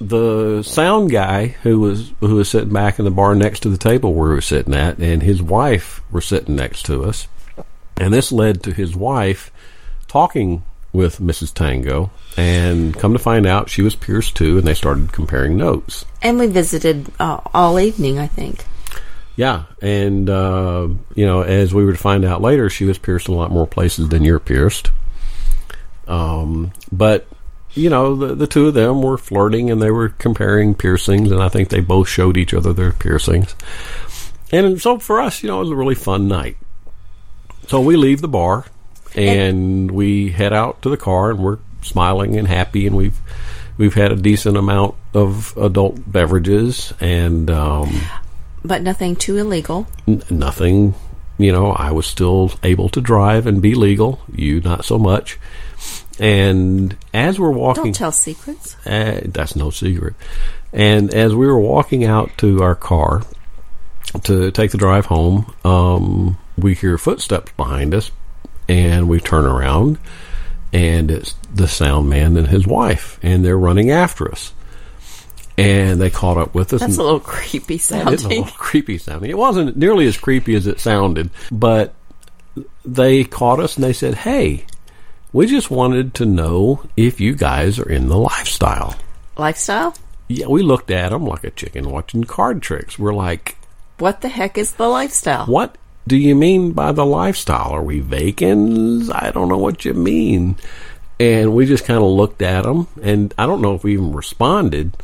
the sound guy who was who was sitting back in the bar next to the table where we were sitting at, and his wife were sitting next to us, and this led to his wife talking with Mrs. Tango, and come to find out she was pierced too, and they started comparing notes. And we visited uh, all evening, I think. Yeah, and uh, you know, as we were to find out later, she was pierced in a lot more places than you're pierced. Um, but you know, the the two of them were flirting and they were comparing piercings, and I think they both showed each other their piercings. And so for us, you know, it was a really fun night. So we leave the bar and we head out to the car, and we're smiling and happy, and we've we've had a decent amount of adult beverages and. Um, But nothing too illegal. N- nothing you know i was still able to drive and be legal you not so much and as we're walking Don't tell secrets. uh, that's no secret and as we were walking out to our car to take the drive home um, we hear footsteps behind us and we turn around and it's the sound man and his wife and they're running after us and they caught up with us That's a little creepy it is a sounding. little creepy sounding. It wasn't nearly as creepy as it sounded, but they caught us and they said, "Hey, we just wanted to know if you guys are in the lifestyle." Lifestyle? Yeah, we looked at them like a chicken watching card tricks. We're like, What the heck is the lifestyle? "What do you mean by the lifestyle? Are we vacants? I don't know what you mean." And we just kind of looked at them, and I don't know if we even responded.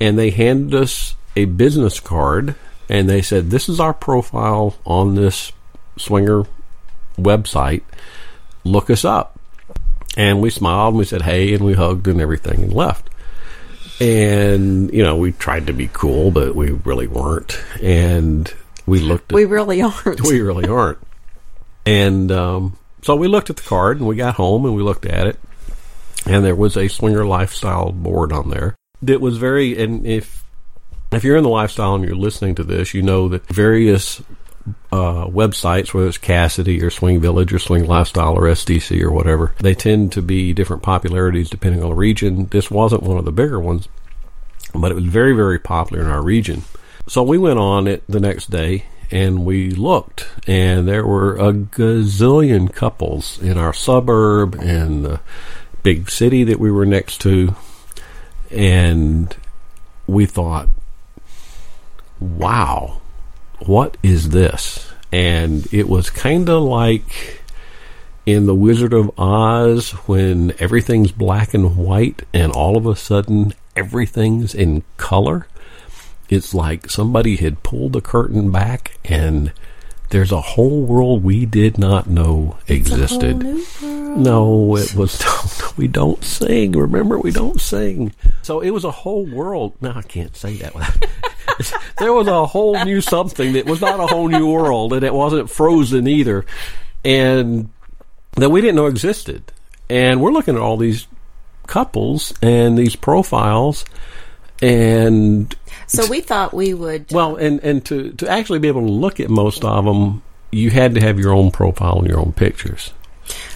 And they handed us a business card, and they said, "This is our profile on this swinger website. Look us up." And we smiled, and we said, "Hey," and we hugged and everything, and left. And you know, we tried to be cool, but we really weren't. And we looked. At, We really aren't. we really aren't. And um, so we looked at the card and we got home and we looked at it. And there was a swinger lifestyle board on there that was very, and if if you're in the lifestyle and you're listening to this, you know that various uh, websites, whether it's Kasidie or Swing Village or Swing Lifestyle or SDC or whatever, they tend to be different popularities depending on the region. This wasn't one of the bigger ones, but it was very, very popular in our region. So we went on it the next day and we looked, and there were a gazillion couples in our suburb and the big city that we were next to, and we thought, wow, what is this? And it was kind of like in The Wizard of Oz when everything's black and white and all of a sudden everything's in color. It's like somebody had pulled the curtain back and there's a whole world we did not know existed. No, it was *laughs* we don't sing. Remember, we don't sing. So it was a whole world. No, I can't say that. *laughs* there was a whole new something that was not a whole new world, and it wasn't frozen either, and that we didn't know existed. And we're looking at all these couples and these profiles, and So we thought we would. well, and and to to actually be able to look at most of them, you had to have your own profile and your own pictures.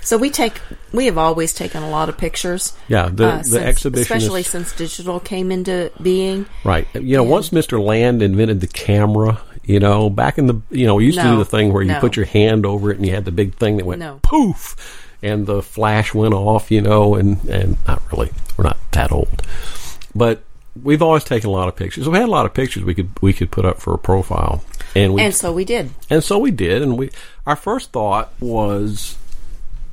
So we take. We have always taken a lot of pictures. Yeah, the uh, the since- exhibition especially since digital came into being. right. You know, once Mr. Land invented the camera, you know, back in the you know, we used to do the thing where you no. put your hand over it and you had the big thing that went No. poof, and the flash went off. You know, and and not really, we're not that old, but we've always taken a lot of pictures. We had a lot of pictures we could we could put up for a profile, and we And so we did. And so we did, and we our first thought was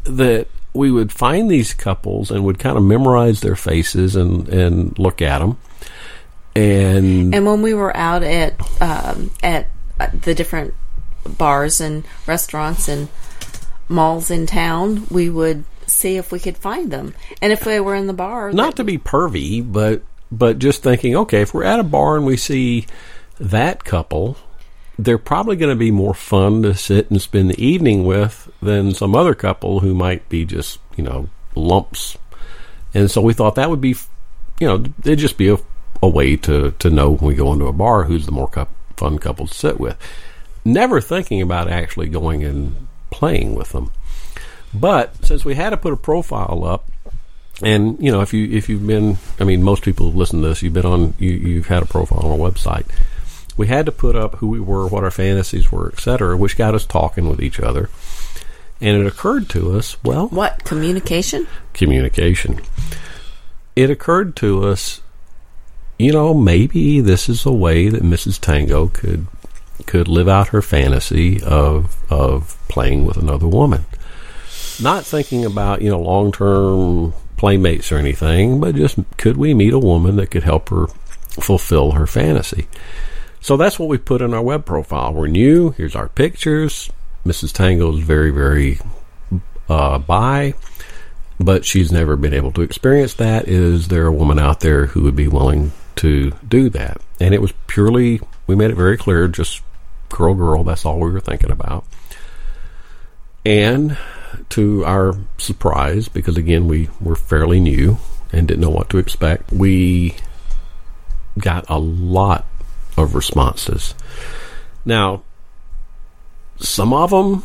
that we would find these couples and would kind of memorize their faces and and look at them. And, And when we were out at um, at uh, the different bars and restaurants and malls in town, we would see if we could find them. And if they were in the bar, not to be pervy, but but just thinking, okay, if we're at a bar and we see that couple, they're probably going to be more fun to sit and spend the evening with than some other couple who might be just you know lumps. And so we thought that would be, you know, it'd just be a, a way to to know when we go into a bar who's the more cou- fun couple to sit with. Never thinking about actually going and playing with them. But since we had to put a profile up, and you know, if you if you've been, I mean, most people who listen to this, you've been on, you, you've had a profile on our website. We had to put up who we were, what our fantasies were, etc., which got us talking with each other. And it occurred to us, well, what communication? communication. It occurred to us, you know, maybe this is a way that Mrs. Tango could could live out her fantasy of of playing with another woman. Not thinking about, you know, long term playmates or anything, but just could we meet a woman that could help her fulfill her fantasy? So that's what we put in our web profile. We're new. Here's our pictures. Mrs. Tango is very, very uh, bi, but she's never been able to experience that. Is there a woman out there who would be willing to do that? And it was purely, we made it very clear, just girl, girl. That's all we were thinking about. And to our surprise, because again, we were fairly new and didn't know what to expect, we got a lot of responses. Now, some of them,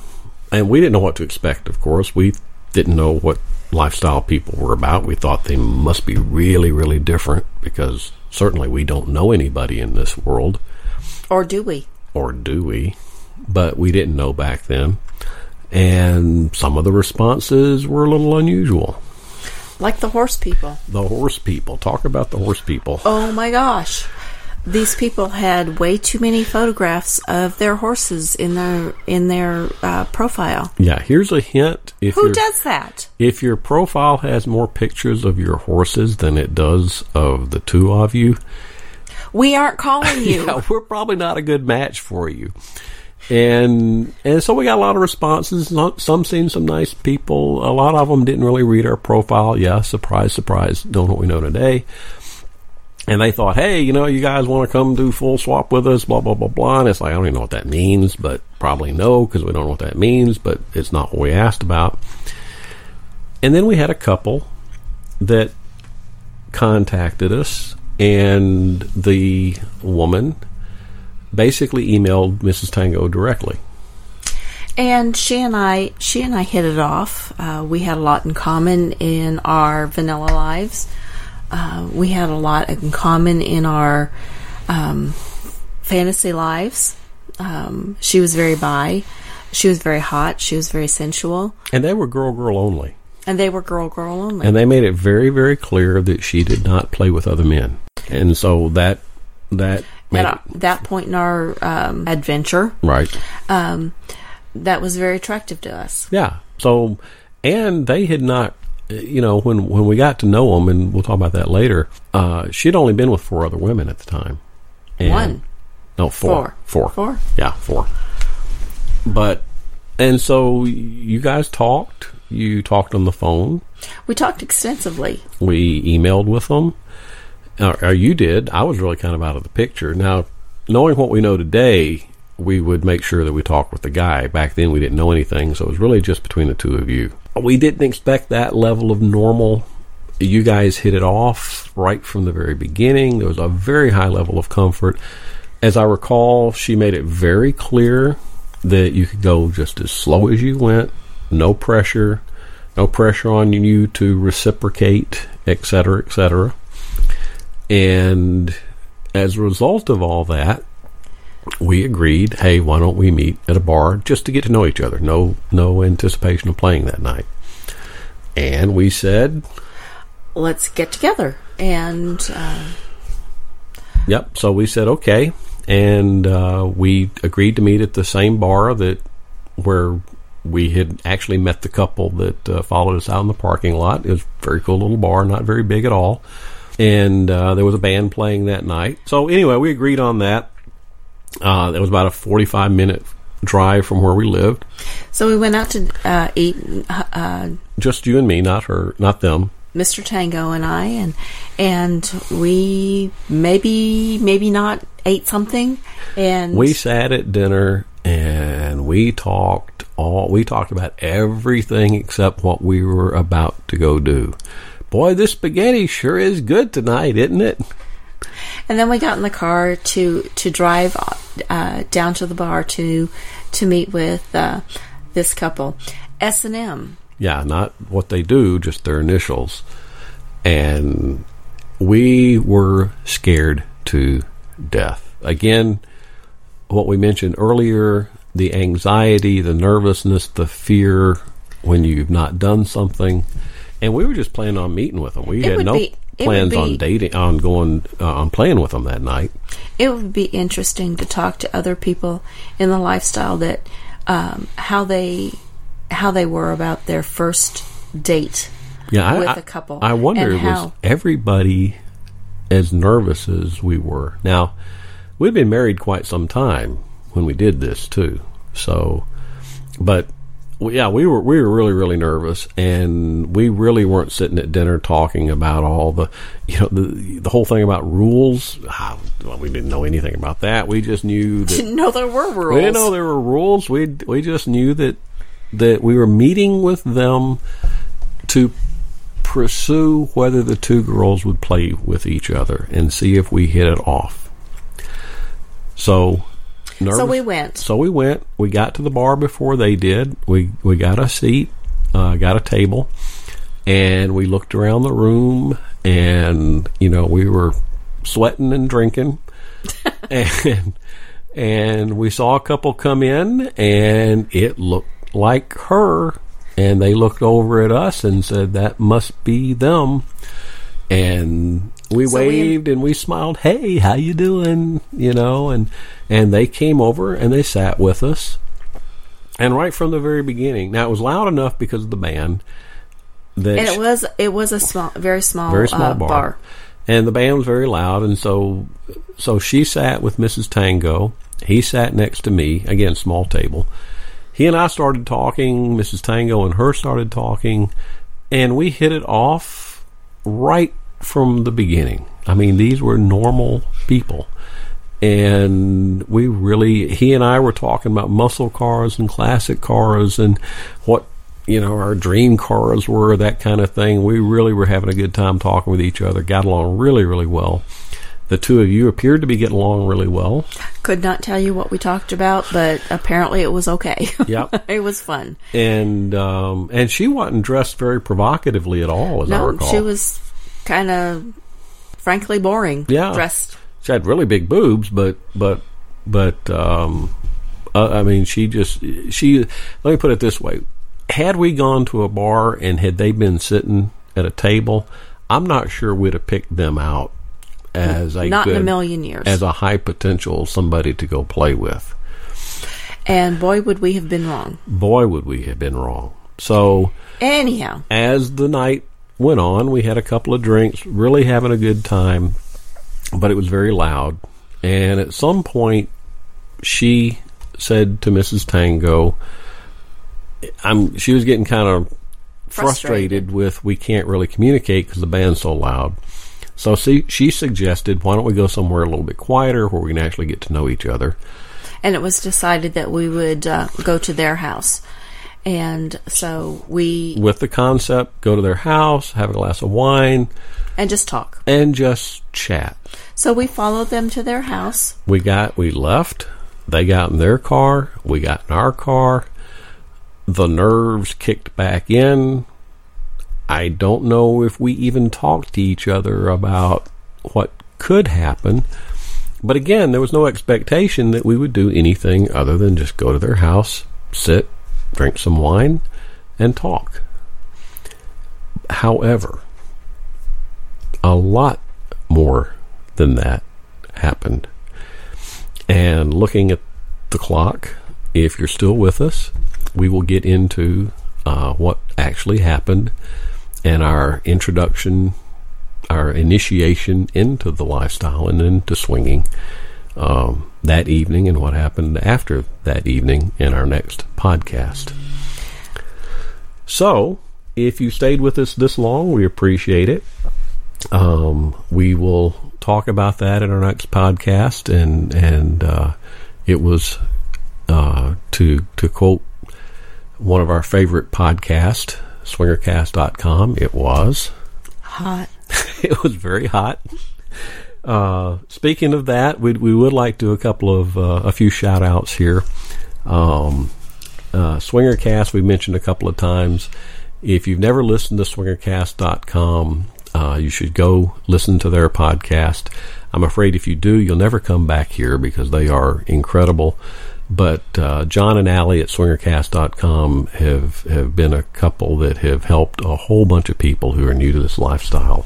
and we didn't know what to expect, of course. We didn't know what lifestyle people were about. We thought they must be really, really different because certainly we don't know anybody in this world, Or do we? or do we? But we didn't know back then. And some of the responses were a little unusual. Like the horse people. The horse people. Talk about the horse people. Oh my gosh. These people had way too many photographs of their horses in their in their uh, profile. Yeah, here's a hint. If Who does that? If your profile has more pictures of your horses than it does of the two of you, We aren't calling *laughs* you. yeah, we're probably not a good match for you. And and so we got a lot of responses. Some seemed some nice people. A lot of them didn't really read our profile. Yeah, surprise, surprise. Don't what we know today. And they thought, hey, you know, you guys want to come do full swap with us, blah, blah, blah, blah. And it's like, I don't even know what that means, but probably no, because we don't know what that means, but it's not what we asked about. And then we had a couple that contacted us, and the woman basically emailed Mrs. Tango directly. And she and I, she and I hit it off. Uh, we had a lot in common in our vanilla lives. Uh, we had a lot in common in our um, fantasy lives. Um, she was very bi. She was very hot. She was very sensual. And they were girl girl only. And they were girl girl only. And they made it very, very clear that she did not play with other men. And so that that made At that point in our um, adventure, right. that was very attractive to us. Yeah. So, and they had not, you know, when when we got to know them, and we'll talk about that later. Uh, she'd only been with four other women at the time. And- One. No, four. Four. Four. Four. Yeah, four. But, and so you guys talked. You talked on the phone. We talked extensively. We emailed with them. Or, or you did. I was really kind of out of the picture. Now, knowing what we know today, we would make sure that we talked with the guy. Back then, we didn't know anything, so it was really just between the two of you. We didn't expect that level of normal. You guys hit it off right from the very beginning. There was a very high level of comfort. As I recall, she made it very clear that you could go just as slow as you went, no pressure, no pressure on you to reciprocate, etc., etc. And as a result of all that, we agreed, hey, why don't we meet at a bar just to get to know each other? No, no anticipation of playing that night. And we said, Let's get together. And uh, Yep. So we said okay, and uh, we agreed to meet at the same bar that where we had actually met the couple that uh, followed us out in the parking lot. It was a very cool little bar, not very big at all, and uh, there was a band playing that night. So anyway, we agreed on that. Uh, that was about a forty-five minute drive from where we lived. so we went out to uh, eat. Uh, Just you and me, not her, not them. Mr. Tango and I, and and we maybe maybe not ate something, and We sat at dinner and we talked all we talked about everything except what we were about to go do. Boy, this spaghetti sure is good tonight, isn't it? and then we got in the car to to drive uh, down to the bar to to meet with uh, this couple, S and M. Yeah, not what they do, just their initials. And we were scared to death. Again, what we mentioned earlier the anxiety, the nervousness, the fear when you've not done something. And we were just planning on meeting with them. We It had no be- plans on dating, on going, uh, on playing with them that night. It would be interesting to talk to other people in the lifestyle that um, how they how they were about their first date. Yeah, with I- a couple, I wonder was how- everybody as nervous as we were. Now, we'd been married quite some time when we did this too. So, but yeah, we were we were really really nervous, and we really weren't sitting at dinner talking about all the you know the the whole thing about rules. Ah, Well, we didn't know anything about that. We just knew *laughs* that Didn't know there were rules. we didn't know there were rules. We we just knew that that we were meeting with them to pursue whether the two girls would play with each other and see if we hit it off. So, nervous, So we went. So we went. We got to the bar before they did. We we got a seat, uh, got a table, and we looked around the room, and you know we were sweating and drinking, *laughs* and and we saw a couple come in, and it looked like her, and they looked over at us and said that must be them, and we So we- waved and we smiled. Hey, how you doing? You know, and and they came over and they sat with us. And right from the very beginning, now it was loud enough because of the band. That and it was it was a small, very small, very small uh, bar. bar. and the band was very loud and so so she sat with mrs tango he sat next to me again small table he and i started talking mrs tango and her started talking and we hit it off right from the beginning i mean these were normal people and we really he and i were talking about muscle cars and classic cars and what you know our dream cars were that kind of thing we really were having a good time talking with each other got along really really well the two of you appeared to be getting along really well Could not tell you what we talked about, but apparently it was okay. *laughs* Yep. it was fun. and um and she wasn't dressed very provocatively at all as i No, recall she was kind of frankly boring. Yeah. dressed. she had really big boobs but but but um, uh, I mean, she just she. Let me put it this way: had we gone to a bar and had they been sitting at a table, I'm not sure we'd have picked them out as a Not in a million years. as a high potential somebody to go play with. and boy, would we have been wrong. Boy, would we have been wrong. So Anyhow, as the night went on, we had a couple of drinks, really having a good time, but it was very loud. And at some point, she said to Mrs. Tango, "I'm." She was getting kind of frustrated, Frustrated. with we can't really communicate because the band's so loud. So she, she suggested, why don't we go somewhere a little bit quieter where we can actually get to know each other? and it was decided that we would uh, go to their house. And so we With the concept, go to their house, have a glass of wine, and just talk. and just chat. So we followed them to their house. we got we left they got in their car we got in our car the nerves kicked back in i don't know if we even talked to each other about what could happen but again there was no expectation that we would do anything other than just go to their house sit drink some wine and talk. However a lot more than that happened. And looking at the clock, if you're still with us, we will get into uh, what actually happened and our introduction, our initiation into the lifestyle and into swinging. Um, that evening and what happened after that evening in our next podcast. So, if you stayed with us this long, we appreciate it. Um, we will talk about that in our next podcast, and and uh, it was uh, to to quote one of our favorite podcast, swingercast.com. It was Hot. *laughs* it was very hot. Uh, speaking of that, we we would like to do a couple of uh, a few shout outs here. Um, uh, Swingercast we mentioned a couple of times. If you've never listened to swingercast.com, uh, you should go listen to their podcast. I'm afraid if you do, you'll never come back here because they are incredible. But uh, John and Allie at swingercast.com have, have been a couple that have helped a whole bunch of people who are new to this lifestyle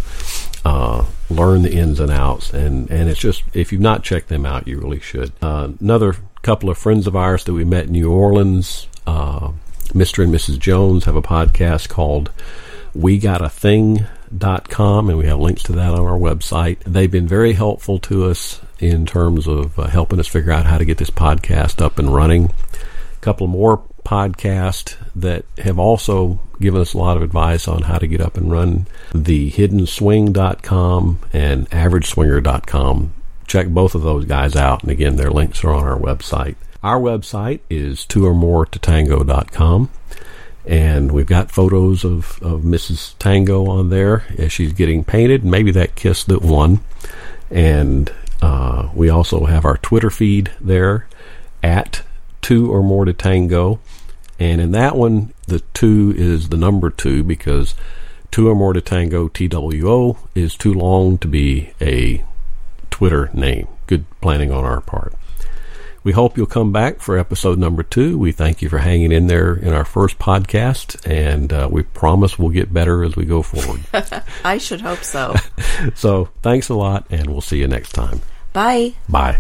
uh, learn the ins and outs. And, and it's just, if you've not checked them out, you really should. Uh, another couple of friends of ours that we met in New Orleans, uh, Mr. and Mrs. Jones, have a podcast called We Gotta Thing.com, and we have links to that on our website. They've been very helpful to us in terms of uh, helping us figure out how to get this podcast up and running. A couple more podcasts that have also given us a lot of advice on how to get up and run the hiddenswing.com and averageswinger.com. Check both of those guys out. And again, their links are on our website. Our website is two or more to tango.com. And we've got photos of, of Mrs. Tango on there as she's getting painted. Maybe that kiss that won. And uh, we also have our Twitter feed there at two or more to tango. And in that one, the two is the number two because two or more to tango TWO is too long to be a Twitter name. Good planning on our part. We hope you'll come back for episode number two. We thank you for hanging in there in our first podcast, and uh, we promise we'll get better as we go forward. *laughs* I should hope so. *laughs* so, thanks a lot, and we'll see you next time. Bye. Bye.